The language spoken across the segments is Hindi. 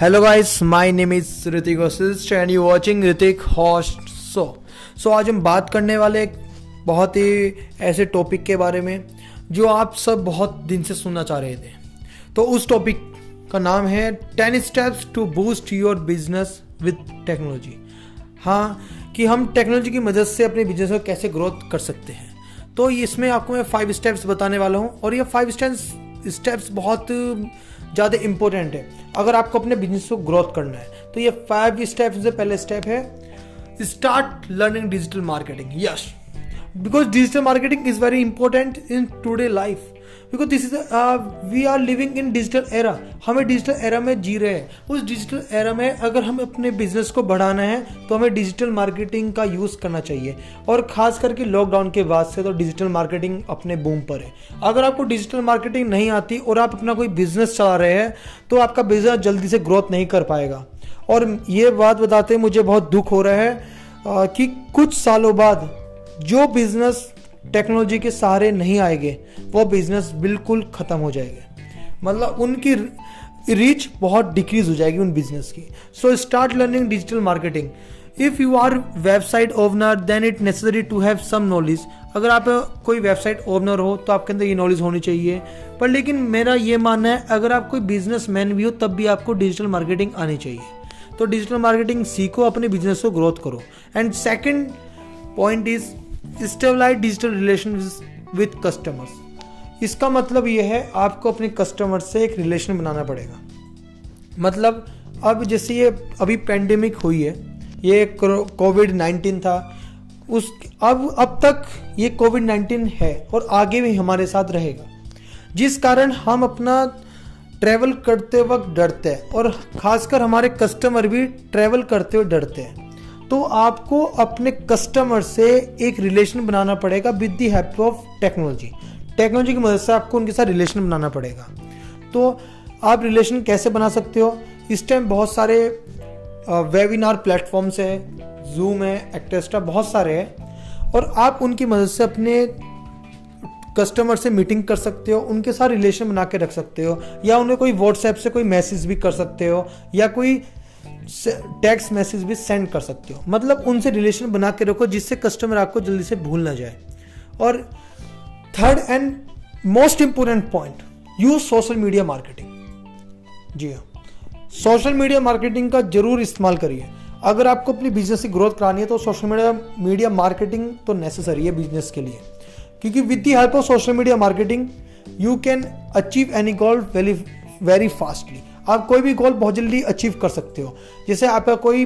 Hello guys, my name is Ritik Vasist and you watching Ritik Host Show. So आज हम बात करने वाले एक बहुत ही ऐसे टॉपिक के बारे में जो आप सब बहुत दिन से सुनना चाह रहे थे। तो उस टॉपिक का नाम है ten steps to boost your business with technology हाँ कि हम टेक्नोलॉजी की मदद से अपने बिज़नेस को कैसे ग्रोथ कर सकते हैं। तो इसमें आपको मैं फाइव स्टेप्स बताने वाला हूँ और ये फाइव स्टेप्स स्टेप्स बहुत ज़्यादा इंपॉर्टेंट है। अगर आपको अपने बिज़नेस को ग्रोथ करना है तो ये फाइव स्टेप से पहले स्टेप है start learning digital marketing yes because digital marketing is very important in today life because this is we are living in digital era हमें डिजिटल एरा में जी रहे हैं। उस डिजिटल एरा में अगर हम अपने बिज़नेस को बढ़ाना है तो हमें डिजिटल मार्केटिंग का यूज़ करना चाहिए। और खास करके लॉकडाउन के बाद से तो डिजिटल मार्केटिंग अपने बूम पर है। अगर आपको डिजिटल मार्केटिंग नहीं आती और आप अपना कोई बिज़नेस चला रहे हैं तो आपका बिज़नेस जल्दी से ग्रोथ नहीं कर पाएगा। और ये बात बताते मुझे बहुत दुख हो रहा है कि कुछ सालों बाद जो बिज़नेस टेक्नोलॉजी के सहारे नहीं आएँगे, वो बिज़नेस बिल्कुल ख़त्म हो जाएँगे। मतलब उनकी रीच बहुत डिक्रीज हो जाएगी उन बिज़नेस की। So start learning digital marketing if you are website owner then it necessary to have some knowledge अगर आप कोई वेबसाइट ओवनर हो तो आपके अंदर ये नॉलेज होनी चाहिए। पर लेकिन मेरा ये मानना है, अगर आप कोई बिज़नेस मैन भी हो, तब भी आपको डिजिटल मार्केटिंग आनी चाहिए। तो डिजिटल मार्केटिंग सीखो, अपने बिज़नेस को ग्रोथ करो। And second point is stabilize digital relation with customers. इसका मतलब यह है, आपको अपने कस्टमर से एक रिलेशन बनाना पड़ेगा। मतलब अब जैसे ये अभी पेंडेमिक हुई है, ये कोविड नाइन्टीन था, उस, अब अब तक ये कोविड नाइन्टीन है और आगे भी हमारे साथ रहेगा। जिस कारण हम अपना ट्रैवल करते वक्त डरते हैं और खासकर हमारे कस्टमर भी ट्रैवल करते हुए डरते हैं। तो आपको अपने कस्टमर से एक रिलेशन बनाना पड़ेगा with the help of technology technology की मदद से आपको उनके साथ रिलेशन बनाना पड़ेगा। तो आप रिलेशन कैसे बना सकते हो? इस टाइम बहुत सारे वेबिनार प्लेटफॉर्म्स है जूम है एक्टेस्ट्रा बहुत सारे हैं। और आप उनकी मदद से अपने कस्टमर से मीटिंग कर सकते हो, उनके साथ रिलेशन बना के रख सकते हो, या उन्हें कोई व्हाट्सएप से कोई मैसेज भी कर सकते हो, या कोई टेक्स्ट मैसेज भी सेंड कर सकते हो। मतलब उनसे रिलेशन बना के रखो जिससे कस्टमर आपको जल्दी से भूल ना जाए। और third and most important point use social media marketing जी हाँ। सोशल मीडिया मार्केटिंग का ज़रूर इस्तेमाल करिए। अगर आपको अपनी बिज़नेस की ग्रोथ करानी है तो सोशल मीडिया मीडिया मार्केटिंग तो नेसेसरी है बिज़नेस के लिए। क्योंकि with the help of social media marketing you can achieve any goal very very fastly आप कोई भी गोल बहुत जल्दी अचीव कर सकते हो। जैसे आपका कोई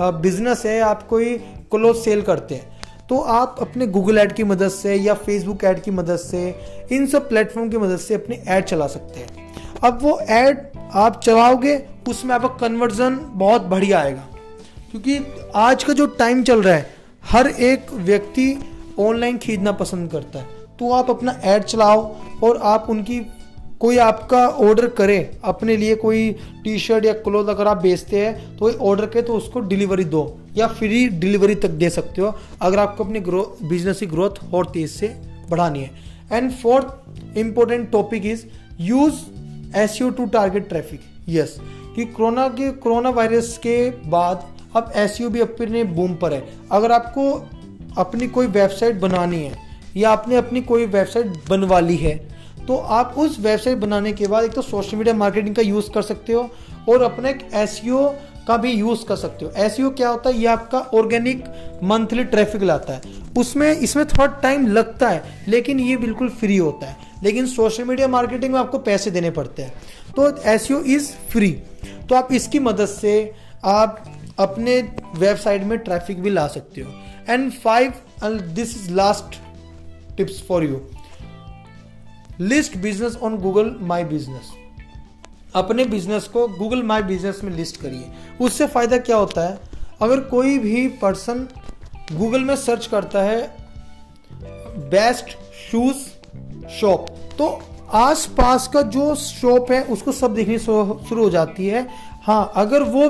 बिज़नेस है, आप कोई क्लोथ सेल करते हैं तो आप अपने गूगल ऐड की मदद से या फेसबुक ऐड की मदद से, इन सब प्लेटफॉर्म की मदद से अपने ऐड चला सकते हैं। अब वो ऐड आप चलाओगे, उसमें आपका कन्वर्जन बहुत बढ़िया आएगा। क्योंकि आज का जो टाइम चल रहा है, हर एक व्यक्ति ऑनलाइन खरीदना पसंद करता है। तो आप अपना ऐड चलाओ और आप उनकी कोई आपका ऑर्डर करे, अपने लिए कोई टी शर्ट या क्लोथ अगर आप बेचते हैं तो ऑर्डर करे तो उसको डिलीवरी दो, या फ्री डिलीवरी तक दे सकते हो, अगर आपको अपनी ग्रो बिज़नेस की ग्रोथ और तेज से बढ़ानी है। And fourth important topic is use S U to target traffic yes कि कोरोना के कोरोना वायरस के बाद अब एस यू भी अपने बूम पर है। अगर आपको अपनी कोई वेबसाइट बनानी है, या आपने अपनी कोई वेबसाइट बनवा ली है तो आप उस वेबसाइट बनाने के बाद एक तो सोशल मीडिया मार्केटिंग का यूज़ कर सकते हो और अपने एस e का भी यूज़ कर सकते हो। एस e क्या होता है? ये आपका ऑर्गेनिक मंथली ट्रैफ़िक लाता है। उसमें, इसमें थोड़ा टाइम लगता है, लेकिन ये बिल्कुल फ्री होता है। लेकिन सोशल मीडिया मार्केटिंग में आपको पैसे देने पड़ते हैं। तो एस इज़ फ्री तो आप इसकी मदद से आप अपने वेबसाइट में ट्रैफ़िक भी ला सकते हो। And five this is last tips for you list business on Google my business अपने बिज़नेस को गूगल माई बिज़नेस में लिस्ट करिए। उससे फ़ायदा क्या होता है? अगर कोई भी पर्सन गूगल में सर्च करता है बेस्ट शूज़ शॉप तो आस पास का जो शॉप है, उसको सब देखनी शुरू हो जाती है। हाँ अगर वो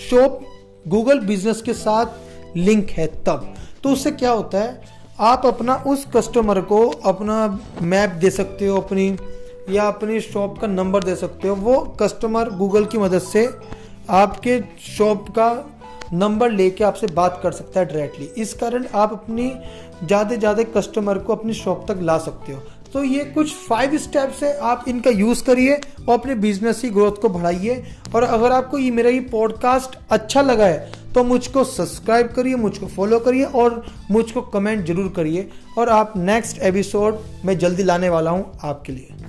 शॉप गूगल बिज़नेस के साथ लिंक है तब तो उससे क्या होता है? आप अपना उस कस्टमर को अपना मैप दे सकते हो, अपनी, या अपनी शॉप का नंबर दे सकते हो। वो कस्टमर गूगल की मदद से आपके शॉप का नंबर लेके आपसे बात कर सकता है डायरेक्टली इस कारण आप अपनी ज़्यादा ज़्यादा कस्टमर को अपनी शॉप तक ला सकते हो। तो ये कुछ फाइव स्टेप्स है, आप इनका यूज़ करिए और अपने बिज़नेस की ग्रोथ को बढ़ाइए। और अगर आपको ये मेरा ये पॉडकास्ट अच्छा लगा है तो मुझको सब्सक्राइब करिए, मुझको फॉलो करिए और मुझको कमेंट ज़रूर करिए। और आप नेक्स्ट एपिसोड मैं जल्दी लाने वाला हूँ आपके लिए।